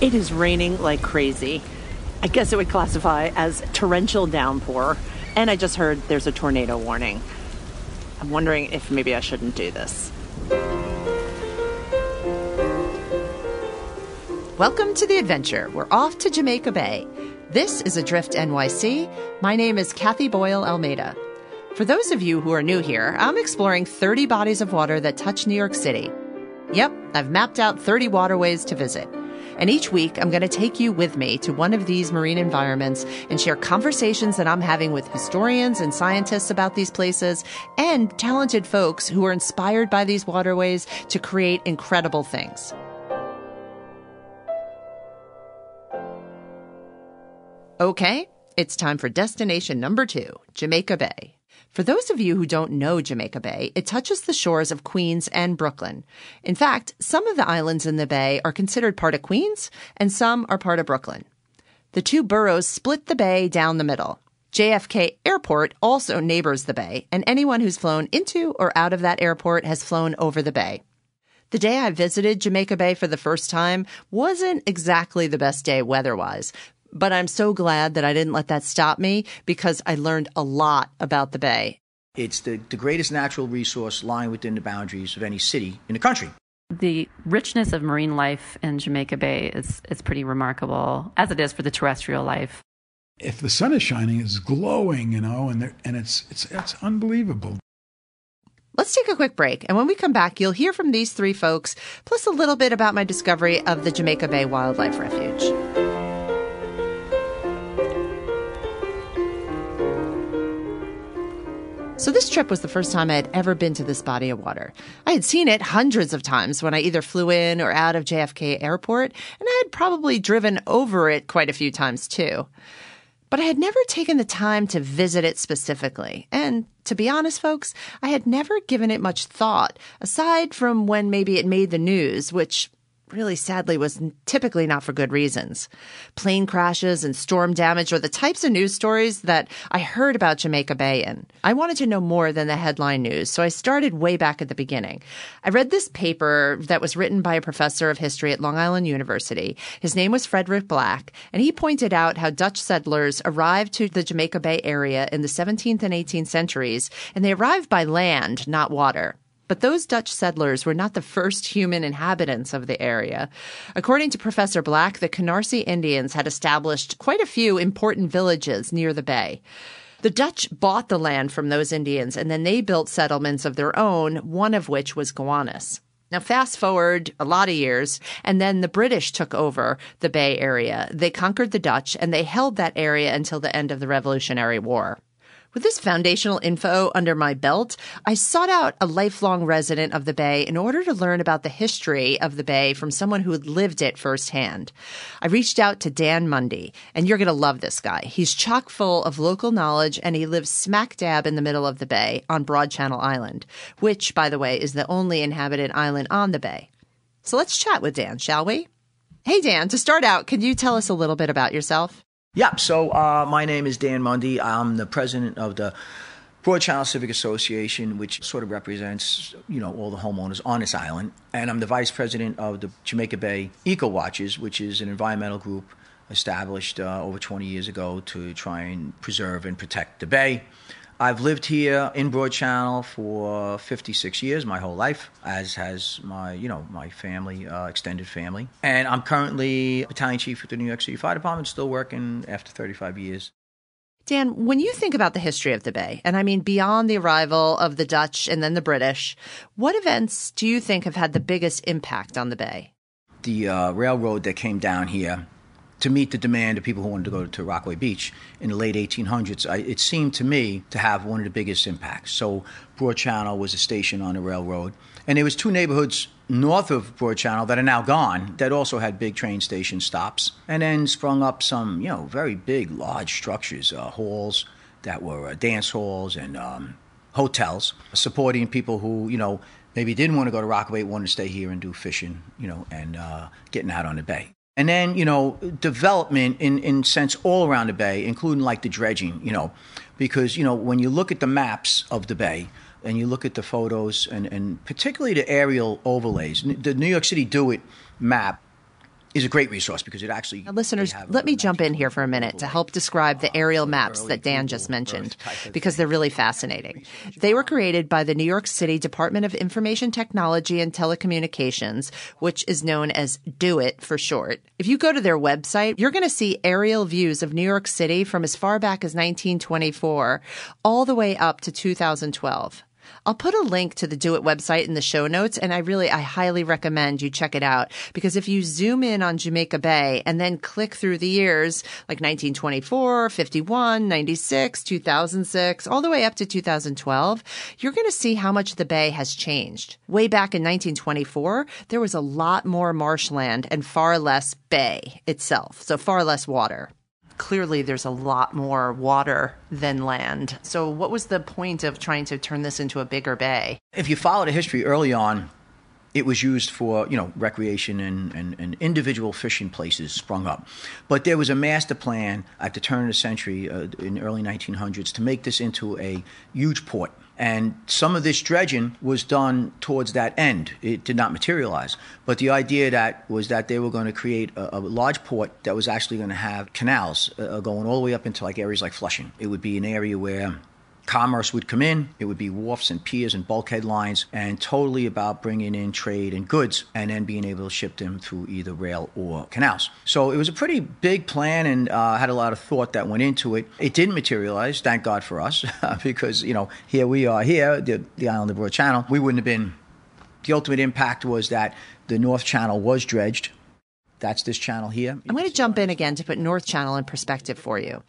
It is raining like crazy. I guess it would classify as torrential downpour. And I just heard there's a tornado warning. I'm wondering if maybe I shouldn't do this. Welcome to the adventure. We're off to Jamaica Bay. This is Adrift NYC. My name is Kathy Boyle Almeida. For those of you who are new here, I'm exploring 30 bodies of water that touch New York City. Yep, I've mapped out 30 waterways to visit. And each week, I'm going to take you with me to one of these marine environments and share conversations that I'm having with historians and scientists about these places and talented folks who are inspired by these waterways to create incredible things. Okay, it's time for destination number two, Jamaica Bay. For those of you who don't know Jamaica Bay, it touches the shores of Queens and Brooklyn. In fact, some of the islands in the bay are considered part of Queens and some are part of Brooklyn. The two boroughs split the bay down the middle. JFK Airport also neighbors the bay, and anyone who's flown into or out of that airport has flown over the bay. The day I visited Jamaica Bay for the first time wasn't exactly the best day weather wise, but I'm so glad that I didn't let that stop me because I learned a lot about the Bay. It's the, the greatest natural resource lying within the boundaries of any city in the country. The richness of marine life in Jamaica Bay is, is pretty remarkable, as it is for the terrestrial life. If the sun is shining, it's glowing, you know, and, and it's, it's, it's unbelievable. Let's take a quick break, and when we come back, you'll hear from these three folks, plus a little bit about my discovery of the Jamaica Bay Wildlife Refuge. So this trip was the first time I had ever been to this body of water. I had seen it hundreds of times when I either flew in or out of JFK airport, and I had probably driven over it quite a few times too. But I had never taken the time to visit it specifically. And to be honest, folks, I had never given it much thought, aside from when maybe it made the news, which really sadly was typically not for good reasons. Plane crashes and storm damage are the types of news stories that I heard about Jamaica Bay in. I wanted to know more than the headline news, so I started way back at the beginning. I read this paper that was written by a professor of history at Long Island University. His name was Frederick Black, and he pointed out how Dutch settlers arrived to the Jamaica Bay area in the 17th and 18th centuries, and they arrived by land, not water. But those Dutch settlers were not the first human inhabitants of the area. According to Professor Black, the Canarsie Indians had established quite a few important villages near the bay. The Dutch bought the land from those Indians and then they built settlements of their own, one of which was Gowanus. Now, fast forward a lot of years, and then the British took over the Bay Area. They conquered the Dutch and they held that area until the end of the Revolutionary War. With this foundational info under my belt, I sought out a lifelong resident of the Bay in order to learn about the history of the Bay from someone who had lived it firsthand. I reached out to Dan Mundy, and you're going to love this guy. He's chock full of local knowledge, and he lives smack dab in the middle of the Bay on Broad Channel Island, which, by the way, is the only inhabited island on the Bay. So let's chat with Dan, shall we? Hey, Dan, to start out, can you tell us a little bit about yourself? Yeah, so uh, my name is Dan Mundy. I'm the president of the Broad Channel Civic Association, which sort of represents, you know, all the homeowners on this island. And I'm the vice president of the Jamaica Bay EcoWatchers, which is an environmental group established uh, over 20 years ago to try and preserve and protect the bay. I've lived here in Broad Channel for 56 years, my whole life, as has my, you know, my family, uh, extended family. And I'm currently battalion chief with the New York City Fire Department, still working after 35 years. Dan, when you think about the history of the Bay, and I mean beyond the arrival of the Dutch and then the British, what events do you think have had the biggest impact on the Bay? The uh, railroad that came down here to meet the demand of people who wanted to go to Rockaway Beach in the late 1800s, I, it seemed to me to have one of the biggest impacts. So Broad Channel was a station on the railroad, and there was two neighborhoods north of Broad Channel that are now gone that also had big train station stops, and then sprung up some you know very big, large structures, uh, halls that were uh, dance halls and um, hotels, supporting people who you know maybe didn't want to go to Rockaway, wanted to stay here and do fishing, you know, and uh, getting out on the bay. And then, you know, development in, in sense all around the bay, including like the dredging, you know, because, you know, when you look at the maps of the bay and you look at the photos and, and particularly the aerial overlays, the New York City Do It map is a great resource because it actually. Now, listeners, let me jump in here for a minute to help describe the aerial maps that Dan just mentioned because they're really fascinating. They were created by the New York City Department of Information Technology and Telecommunications, which is known as DOIT for short. If you go to their website, you're going to see aerial views of New York City from as far back as 1924 all the way up to 2012. I'll put a link to the Do It website in the show notes, and I really, I highly recommend you check it out because if you zoom in on Jamaica Bay and then click through the years like 1924, 51, 96, 2006, all the way up to 2012, you're going to see how much the bay has changed. Way back in 1924, there was a lot more marshland and far less bay itself, so far less water clearly there's a lot more water than land. So, what was the point of trying to turn this into a bigger bay? If you follow the history early on, it was used for you know recreation and, and, and, individual fishing places sprung up but there was a master plan at the turn of the century uh, in early 1900s to make this into a huge port and some of this dredging was done towards that end. It did not materialize. But the idea that was that they were going to create a, a large port that was actually going to have canals uh, going all the way up into like areas like Flushing. It would be an area where commerce would come in. It would be wharfs and piers and bulkhead lines, and totally about bringing in trade and goods and then being able to ship them through either rail or canals. So it was a pretty big plan and uh, had a lot of thought that went into it. It didn't materialize, thank God for us, because, you know, here we are here, the, the island of Broad Channel. We wouldn't have been. The ultimate impact was that the North Channel was dredged that's this channel here. I'm going to jump in again to put North Channel in perspective for you.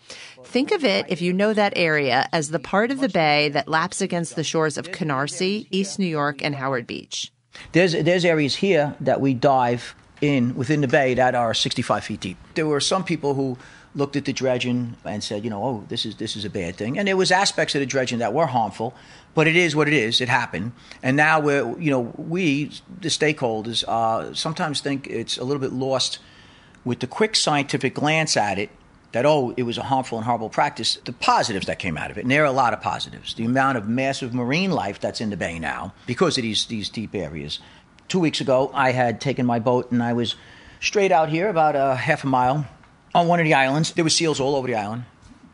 Think of it, if you know that area, as the part of the bay that laps against the shores of Canarsie, East New York, and Howard Beach. There's, there's areas here that we dive in within the bay that are 65 feet deep. There were some people who looked at the dredging and said, you know, oh, this is this is a bad thing. And there was aspects of the dredging that were harmful, but it is what it is. It happened, and now we're, you know, we the stakeholders uh, sometimes think it's a little bit lost with the quick scientific glance at it. That oh, it was a harmful and horrible practice. The positives that came out of it, and there are a lot of positives. The amount of massive marine life that's in the bay now because of these these deep areas. Two weeks ago, I had taken my boat and I was straight out here about a half a mile on one of the islands. There were seals all over the island,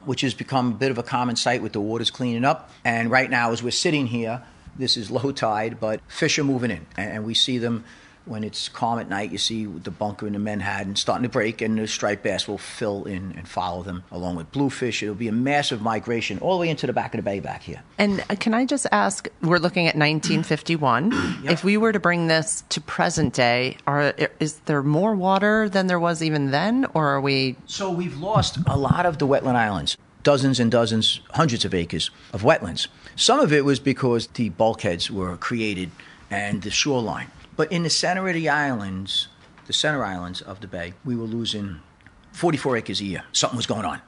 which has become a bit of a common sight with the waters cleaning up. And right now, as we're sitting here, this is low tide, but fish are moving in, and we see them when it's calm at night, you see the bunker in the Menhaden starting to break, and the striped bass will fill in and follow them along with bluefish. It'll be a massive migration all the way into the back of the bay back here. And uh, can I just ask? We're looking at 1951. yep. If we were to bring this to present day, are is there more water than there was even then, or are we? So we've lost a lot of the wetland islands dozens and dozens, hundreds of acres of wetlands. Some of it was because the bulkheads were created and the shoreline. But in the center of the islands, the center islands of the bay, we were losing 44 acres a year. Something was going on.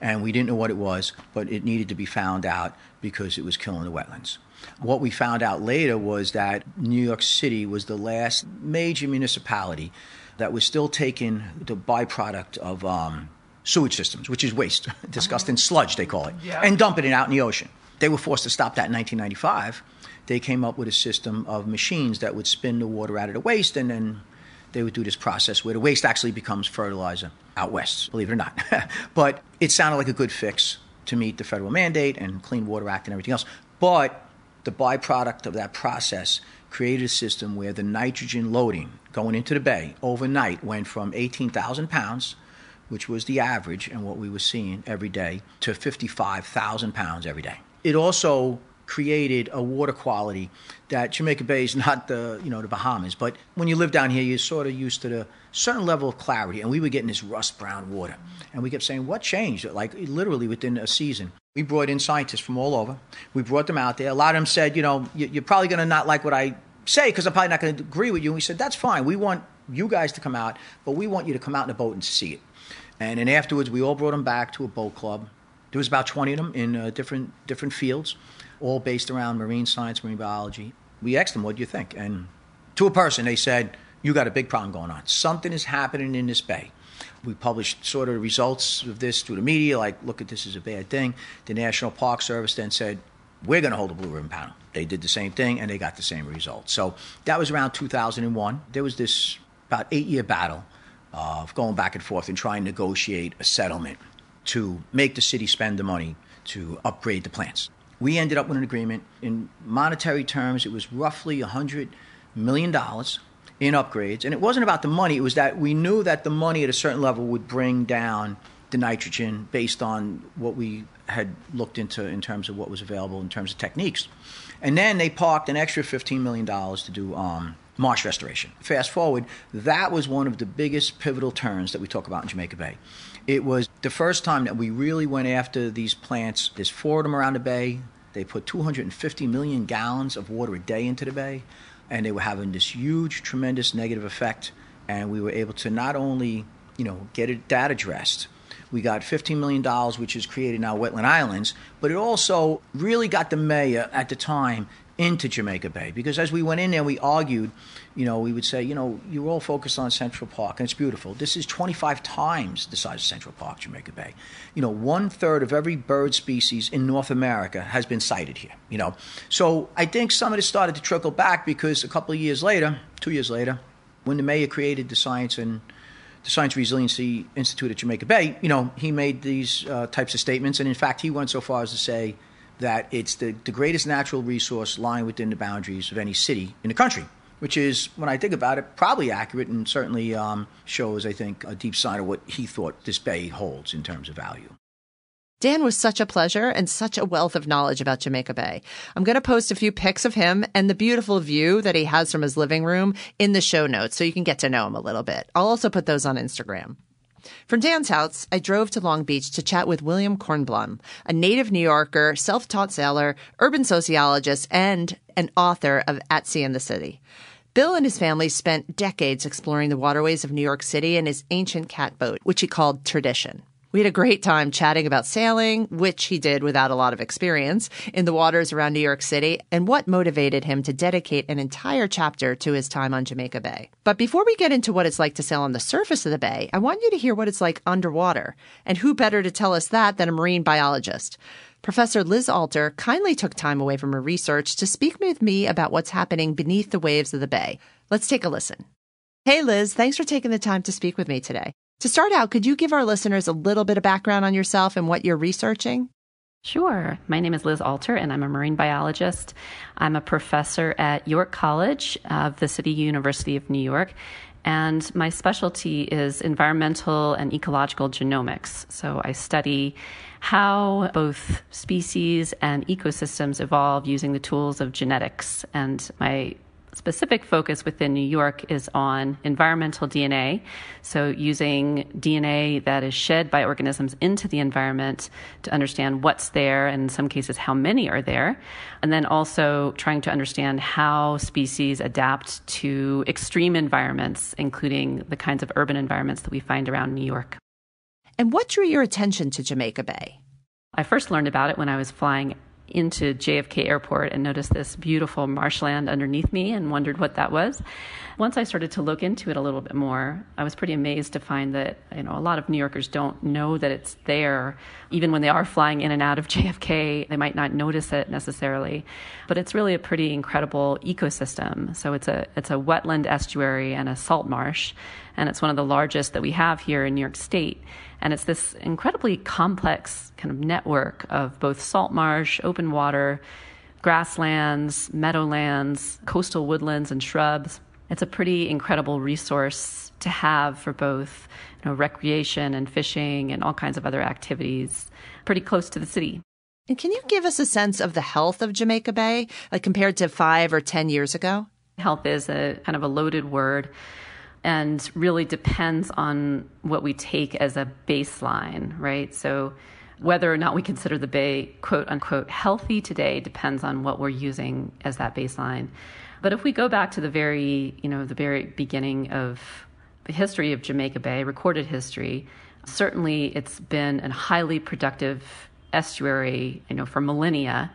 And we didn't know what it was, but it needed to be found out because it was killing the wetlands. What we found out later was that New York City was the last major municipality that was still taking the byproduct of um, sewage systems, which is waste, disgusting sludge, they call it, yeah. and dumping it out in the ocean. They were forced to stop that in 1995 they came up with a system of machines that would spin the water out of the waste and then they would do this process where the waste actually becomes fertilizer out west, believe it or not. but it sounded like a good fix to meet the federal mandate and Clean Water Act and everything else. But the byproduct of that process created a system where the nitrogen loading going into the bay overnight went from 18,000 pounds, which was the average and what we were seeing every day, to 55,000 pounds every day. It also created a water quality that Jamaica Bay is not the you know the Bahamas, but when you live down here, you're sort of used to the certain level of clarity, and we were getting this rust brown water, and we kept saying, "What changed?" Like literally within a season, we brought in scientists from all over. We brought them out there. A lot of them said, "You know, you're probably going to not like what I say because I'm probably not going to agree with you." And we said, "That's fine. We want you guys to come out, but we want you to come out in a boat and see it." And then afterwards, we all brought them back to a boat club. There was about 20 of them in uh, different different fields all based around marine science, marine biology. We asked them, what do you think? And to a person, they said, you got a big problem going on. Something is happening in this bay. We published sort of the results of this through the media, like, look at this as a bad thing. The National Park Service then said, we're going to hold a Blue Ribbon panel. They did the same thing, and they got the same results. So that was around 2001. There was this about eight year battle of going back and forth and trying to negotiate a settlement to make the city spend the money to upgrade the plants. We ended up with an agreement. In monetary terms, it was roughly $100 million in upgrades. And it wasn't about the money, it was that we knew that the money at a certain level would bring down the nitrogen based on what we had looked into in terms of what was available in terms of techniques. And then they parked an extra $15 million to do um, marsh restoration. Fast forward, that was one of the biggest pivotal turns that we talk about in Jamaica Bay. It was the first time that we really went after these plants. There's four of them around the bay. They put 250 million gallons of water a day into the bay, and they were having this huge, tremendous negative effect. And we were able to not only, you know, get it, that addressed, we got $15 million, which is created now Wetland Islands, but it also really got the mayor at the time into Jamaica Bay because as we went in there, we argued, you know, we would say, you know, you're all focused on Central Park and it's beautiful. This is 25 times the size of Central Park, Jamaica Bay. You know, one third of every bird species in North America has been sighted here, you know. So I think some of this started to trickle back because a couple of years later, two years later, when the mayor created the Science and the Science Resiliency Institute at Jamaica Bay, you know, he made these uh, types of statements. And in fact, he went so far as to say, that it's the, the greatest natural resource lying within the boundaries of any city in the country, which is, when I think about it, probably accurate and certainly um, shows, I think, a deep sign of what he thought this bay holds in terms of value. Dan was such a pleasure and such a wealth of knowledge about Jamaica Bay. I'm going to post a few pics of him and the beautiful view that he has from his living room in the show notes so you can get to know him a little bit. I'll also put those on Instagram. From Dan's house, I drove to Long Beach to chat with William Kornblum, a native New Yorker, self taught sailor, urban sociologist, and an author of At Sea in the City. Bill and his family spent decades exploring the waterways of New York City in his ancient catboat, which he called Tradition. We had a great time chatting about sailing, which he did without a lot of experience, in the waters around New York City, and what motivated him to dedicate an entire chapter to his time on Jamaica Bay. But before we get into what it's like to sail on the surface of the bay, I want you to hear what it's like underwater. And who better to tell us that than a marine biologist? Professor Liz Alter kindly took time away from her research to speak with me about what's happening beneath the waves of the bay. Let's take a listen. Hey, Liz, thanks for taking the time to speak with me today. To start out, could you give our listeners a little bit of background on yourself and what you're researching? Sure. My name is Liz Alter, and I'm a marine biologist. I'm a professor at York College of the City University of New York, and my specialty is environmental and ecological genomics. So I study how both species and ecosystems evolve using the tools of genetics. And my specific focus within New York is on environmental DNA. So, using DNA that is shed by organisms into the environment to understand what's there, and in some cases, how many are there. And then also trying to understand how species adapt to extreme environments, including the kinds of urban environments that we find around New York. And what drew your attention to Jamaica Bay? I first learned about it when I was flying into JFK Airport and noticed this beautiful marshland underneath me and wondered what that was. Once I started to look into it a little bit more, I was pretty amazed to find that you know a lot of New Yorkers don't know that it's there. Even when they are flying in and out of JFK, they might not notice it necessarily. But it's really a pretty incredible ecosystem. So it's a it's a wetland estuary and a salt marsh, and it's one of the largest that we have here in New York State. And it's this incredibly complex kind of network of both salt marsh, open water, grasslands, meadowlands, coastal woodlands, and shrubs. It's a pretty incredible resource to have for both you know, recreation and fishing and all kinds of other activities pretty close to the city. And can you give us a sense of the health of Jamaica Bay, like compared to five or 10 years ago? Health is a kind of a loaded word and really depends on what we take as a baseline, right? So whether or not we consider the bay quote unquote healthy today depends on what we're using as that baseline. But if we go back to the very, you know, the very beginning of the history of Jamaica Bay, recorded history, certainly it's been a highly productive estuary, you know, for millennia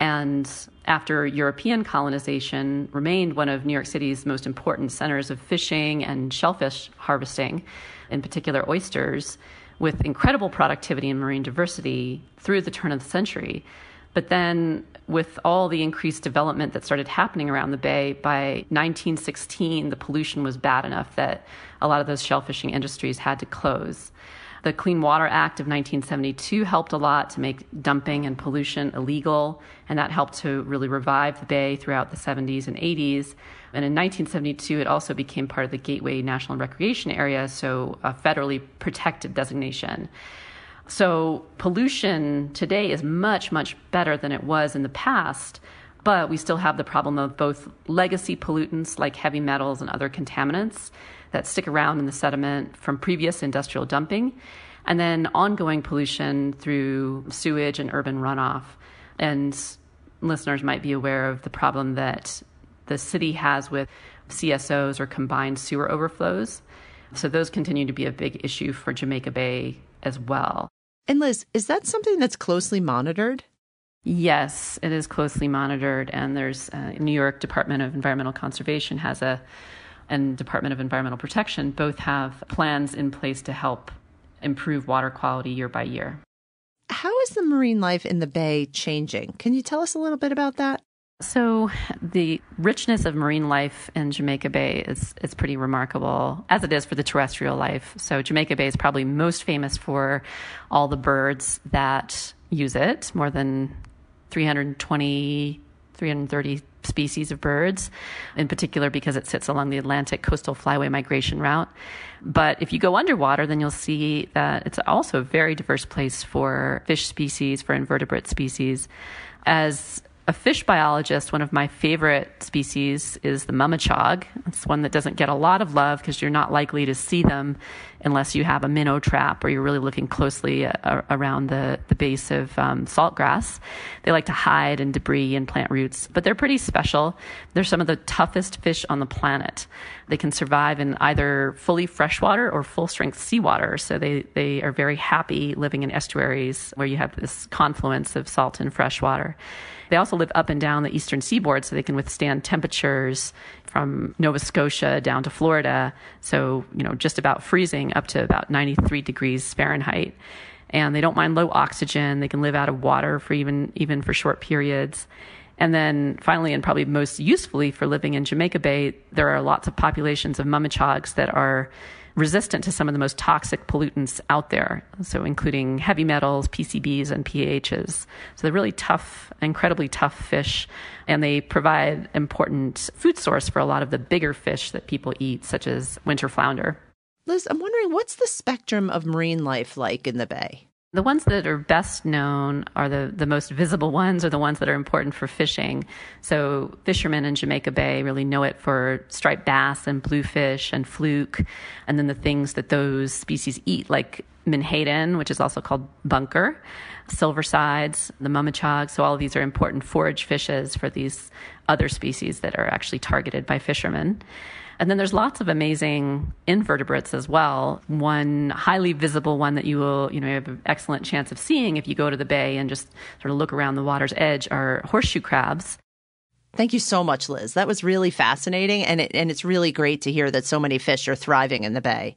and after European colonization, remained one of New York City's most important centers of fishing and shellfish harvesting, in particular oysters, with incredible productivity and marine diversity through the turn of the century. But then, with all the increased development that started happening around the bay, by 1916, the pollution was bad enough that a lot of those shellfishing industries had to close. The Clean Water Act of 1972 helped a lot to make dumping and pollution illegal, and that helped to really revive the bay throughout the 70s and 80s. And in 1972, it also became part of the Gateway National Recreation Area, so a federally protected designation. So pollution today is much, much better than it was in the past, but we still have the problem of both legacy pollutants like heavy metals and other contaminants that stick around in the sediment from previous industrial dumping, and then ongoing pollution through sewage and urban runoff. And listeners might be aware of the problem that the city has with CSOs or combined sewer overflows. So those continue to be a big issue for Jamaica Bay as well. And Liz, is that something that's closely monitored? Yes, it is closely monitored, and there's uh, New York Department of Environmental Conservation has a and Department of Environmental Protection both have plans in place to help improve water quality year by year. How is the marine life in the bay changing? Can you tell us a little bit about that? So the richness of marine life in Jamaica Bay is is pretty remarkable, as it is for the terrestrial life. So Jamaica Bay is probably most famous for all the birds that use it, more than 320, 330 species of birds, in particular because it sits along the Atlantic coastal flyway migration route. But if you go underwater, then you'll see that it's also a very diverse place for fish species, for invertebrate species. As a fish biologist, one of my favorite species is the mummichog. It's one that doesn't get a lot of love because you're not likely to see them unless you have a minnow trap or you're really looking closely uh, around the, the base of um, saltgrass. They like to hide in debris and plant roots, but they're pretty special. They're some of the toughest fish on the planet. They can survive in either fully freshwater or full strength seawater. So they, they are very happy living in estuaries where you have this confluence of salt and fresh water. They also live up and down the eastern seaboard, so they can withstand temperatures from Nova Scotia down to Florida. So, you know, just about freezing up to about 93 degrees Fahrenheit. And they don't mind low oxygen. They can live out of water for even, even for short periods. And then finally, and probably most usefully for living in Jamaica Bay, there are lots of populations of mummichogs that are resistant to some of the most toxic pollutants out there, so including heavy metals, PCBs, and PAHs. So they're really tough, incredibly tough fish, and they provide important food source for a lot of the bigger fish that people eat, such as winter flounder. Liz, I'm wondering what's the spectrum of marine life like in the bay? The ones that are best known are the, the most visible ones, are the ones that are important for fishing. So, fishermen in Jamaica Bay really know it for striped bass and bluefish and fluke, and then the things that those species eat, like menhaden, which is also called bunker, silver sides, the mummichog. So, all of these are important forage fishes for these other species that are actually targeted by fishermen. And then there's lots of amazing invertebrates as well. One highly visible one that you will, you know, have an excellent chance of seeing if you go to the bay and just sort of look around the water's edge are horseshoe crabs. Thank you so much, Liz. That was really fascinating, and it, and it's really great to hear that so many fish are thriving in the bay.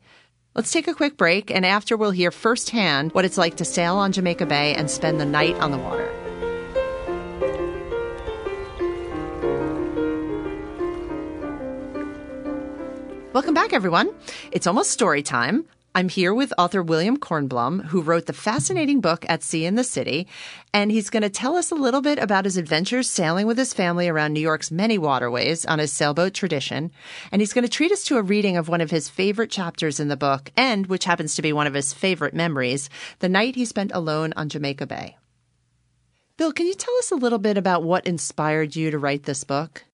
Let's take a quick break, and after we'll hear firsthand what it's like to sail on Jamaica Bay and spend the night on the water. Welcome back, everyone. It's almost story time. I'm here with author William Kornblum, who wrote the fascinating book At Sea in the City, and he's going to tell us a little bit about his adventures sailing with his family around New York's many waterways on his sailboat tradition. And he's going to treat us to a reading of one of his favorite chapters in the book, and which happens to be one of his favorite memories, the night he spent alone on Jamaica Bay. Bill, can you tell us a little bit about what inspired you to write this book?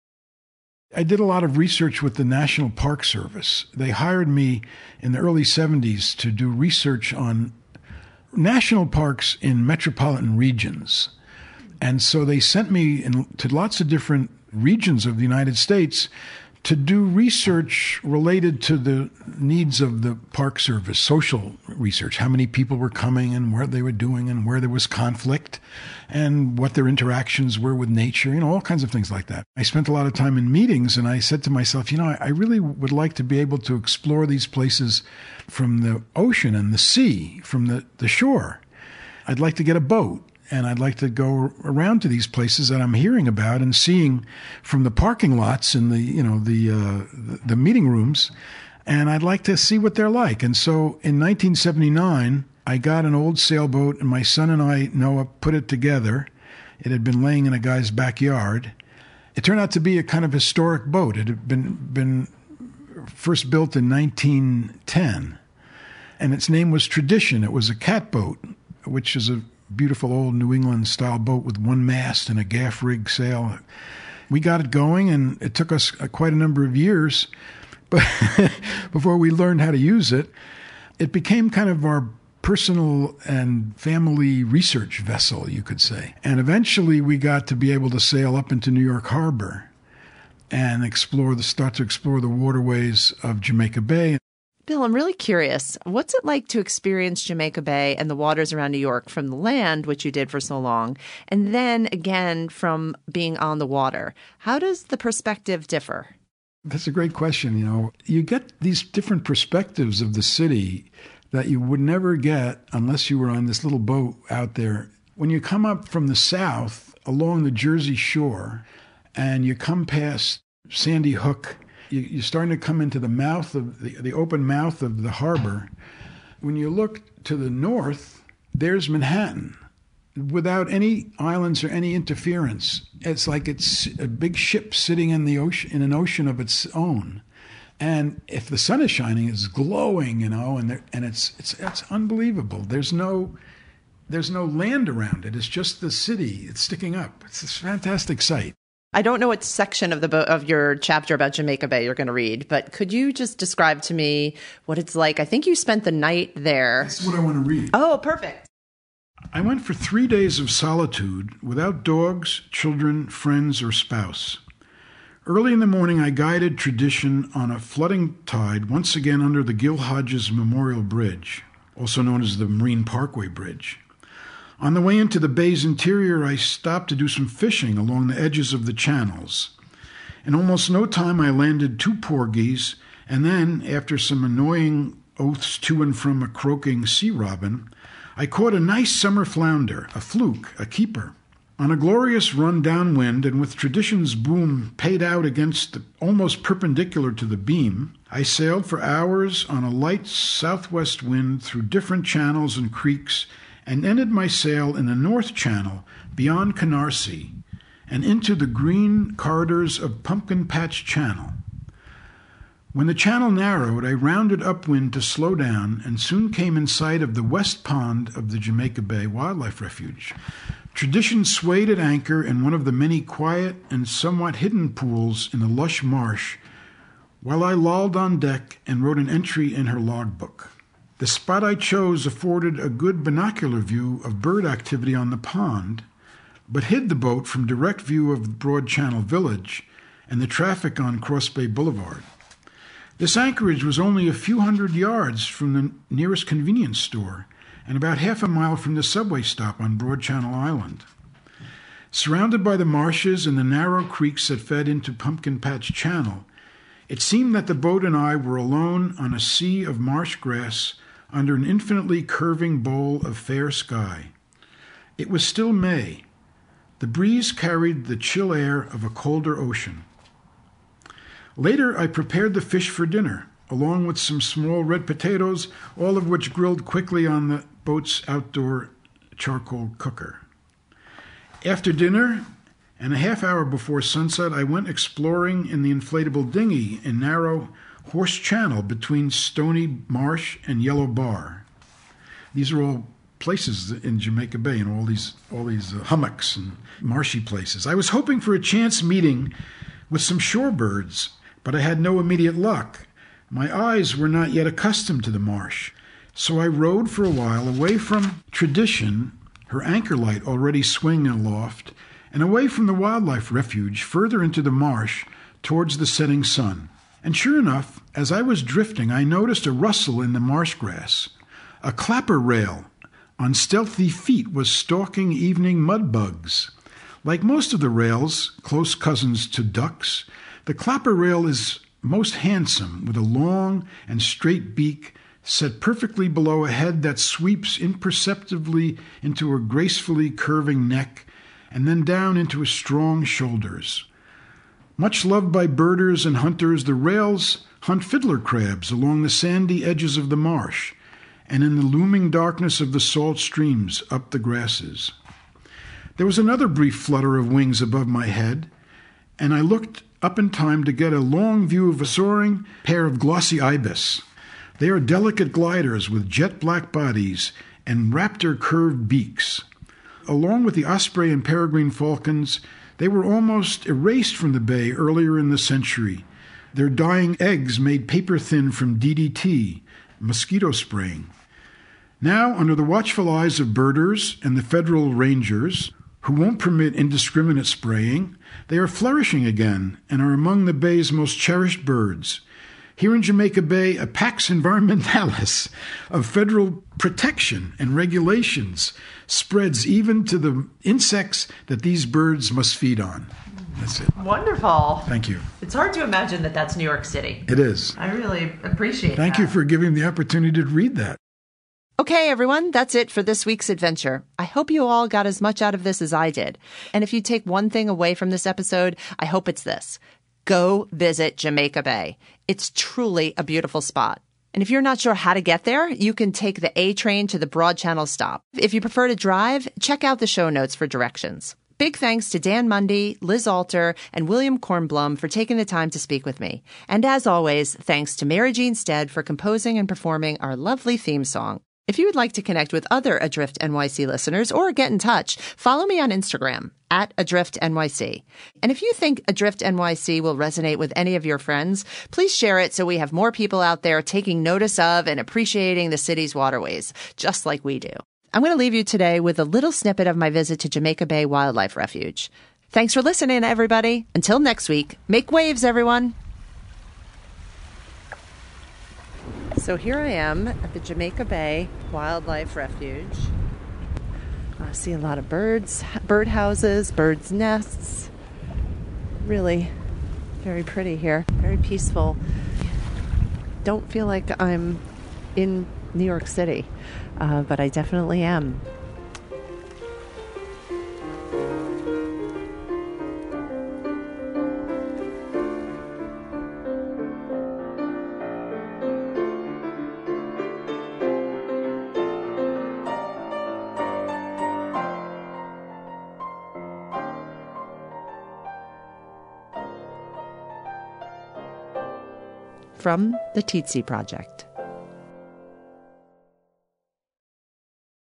I did a lot of research with the National Park Service. They hired me in the early 70s to do research on national parks in metropolitan regions. And so they sent me in, to lots of different regions of the United States to do research related to the needs of the Park Service, social research, how many people were coming and what they were doing and where there was conflict and what their interactions were with nature, you know, all kinds of things like that. I spent a lot of time in meetings and I said to myself, you know, I really would like to be able to explore these places from the ocean and the sea, from the, the shore. I'd like to get a boat and I'd like to go around to these places that I'm hearing about and seeing from the parking lots and the you know the uh, the meeting rooms, and I'd like to see what they're like. And so in 1979, I got an old sailboat, and my son and I Noah put it together. It had been laying in a guy's backyard. It turned out to be a kind of historic boat. It had been been first built in 1910, and its name was Tradition. It was a catboat, which is a beautiful old New England style boat with one mast and a gaff rig sail. We got it going, and it took us uh, quite a number of years but before we learned how to use it. It became kind of our personal and family research vessel, you could say. And eventually we got to be able to sail up into New York Harbor and explore the start to explore the waterways of Jamaica Bay. Bill, I'm really curious. What's it like to experience Jamaica Bay and the waters around New York from the land, which you did for so long, and then again from being on the water? How does the perspective differ? That's a great question. You know, you get these different perspectives of the city that you would never get unless you were on this little boat out there. When you come up from the south along the Jersey shore and you come past Sandy Hook you, are starting to come into the mouth of the, the open mouth of the harbor. When you look to the north, there's Manhattan without any islands or any interference. It's like it's a big ship sitting in the ocean in an ocean of its own. And if the sun is shining, it's glowing, you know, and and it's it's it's unbelievable. There's no there's no land around it. It's just the city. It's sticking up. It's a fantastic sight. I don't know what section of the bo- of your chapter about Jamaica Bay you're going to read, but could you just describe to me what it's like? I think you spent the night there. That's what I want to read. Oh, perfect. I went for three days of solitude without dogs, children, friends, or spouse. Early in the morning, I guided tradition on a flooding tide once again under the Gil Hodges Memorial Bridge, also known as the Marine Parkway Bridge. On the way into the bay's interior, I stopped to do some fishing along the edges of the channels. In almost no time, I landed two porgies, and then, after some annoying oaths to and from a croaking sea robin, I caught a nice summer flounder, a fluke, a keeper. On a glorious run downwind, and with tradition's boom paid out against the, almost perpendicular to the beam, I sailed for hours on a light southwest wind through different channels and creeks and ended my sail in the North Channel beyond Canarsie and into the green corridors of Pumpkin Patch Channel. When the channel narrowed, I rounded upwind to slow down and soon came in sight of the west pond of the Jamaica Bay Wildlife Refuge. Tradition swayed at anchor in one of the many quiet and somewhat hidden pools in the lush marsh, while I lolled on deck and wrote an entry in her logbook. The spot I chose afforded a good binocular view of bird activity on the pond, but hid the boat from direct view of Broad Channel Village and the traffic on Cross Bay Boulevard. This anchorage was only a few hundred yards from the nearest convenience store and about half a mile from the subway stop on Broad Channel Island. Surrounded by the marshes and the narrow creeks that fed into Pumpkin Patch Channel, it seemed that the boat and I were alone on a sea of marsh grass under an infinitely curving bowl of fair sky. It was still May. The breeze carried the chill air of a colder ocean. Later, I prepared the fish for dinner, along with some small red potatoes, all of which grilled quickly on the boat's outdoor charcoal cooker. After dinner, and a half hour before sunset, I went exploring in the inflatable dinghy in narrow, Horse Channel between Stony Marsh and Yellow Bar. These are all places in Jamaica Bay and all these all these uh, hummocks and marshy places. I was hoping for a chance meeting with some shorebirds, but I had no immediate luck. My eyes were not yet accustomed to the marsh, so I rode for a while away from tradition, her anchor light already swinging aloft, and away from the wildlife refuge further into the marsh towards the setting sun. And sure enough, as I was drifting, I noticed a rustle in the marsh grass. A clapper rail on stealthy feet was stalking evening mud bugs. Like most of the rails, close cousins to ducks, the clapper rail is most handsome with a long and straight beak set perfectly below a head that sweeps imperceptibly into a gracefully curving neck and then down into strong shoulders. Much loved by birders and hunters, the rails hunt fiddler crabs along the sandy edges of the marsh and in the looming darkness of the salt streams up the grasses. There was another brief flutter of wings above my head, and I looked up in time to get a long view of a soaring pair of glossy ibis. They are delicate gliders with jet black bodies and raptor curved beaks. Along with the osprey and peregrine falcons, they were almost erased from the bay earlier in the century. Their dying eggs made paper thin from DDT, mosquito spraying. Now, under the watchful eyes of birders and the federal rangers, who won't permit indiscriminate spraying, they are flourishing again and are among the bay's most cherished birds. Here in Jamaica Bay, a pax environmentalis of federal protection and regulations spreads even to the insects that these birds must feed on. That's it. Wonderful. Thank you. It's hard to imagine that that's New York City. It is. I really appreciate Thank that. you for giving me the opportunity to read that. Okay, everyone, that's it for this week's adventure. I hope you all got as much out of this as I did. And if you take one thing away from this episode, I hope it's this. Go visit Jamaica Bay. It's truly a beautiful spot. And if you're not sure how to get there, you can take the A train to the Broad Channel stop. If you prefer to drive, check out the show notes for directions. Big thanks to Dan Mundy, Liz Alter, and William Kornblum for taking the time to speak with me. And as always, thanks to Mary Jean Stead for composing and performing our lovely theme song. If you would like to connect with other Adrift NYC listeners or get in touch, follow me on Instagram at Adrift NYC. And if you think Adrift NYC will resonate with any of your friends, please share it so we have more people out there taking notice of and appreciating the city's waterways, just like we do. I'm going to leave you today with a little snippet of my visit to Jamaica Bay Wildlife Refuge. Thanks for listening, everybody. Until next week, make waves, everyone. So here I am at the Jamaica Bay Wildlife Refuge. I see a lot of birds, bird houses, birds' nests. Really very pretty here, very peaceful. Don't feel like I'm in New York City, uh, but I definitely am. From the Teetsy Project.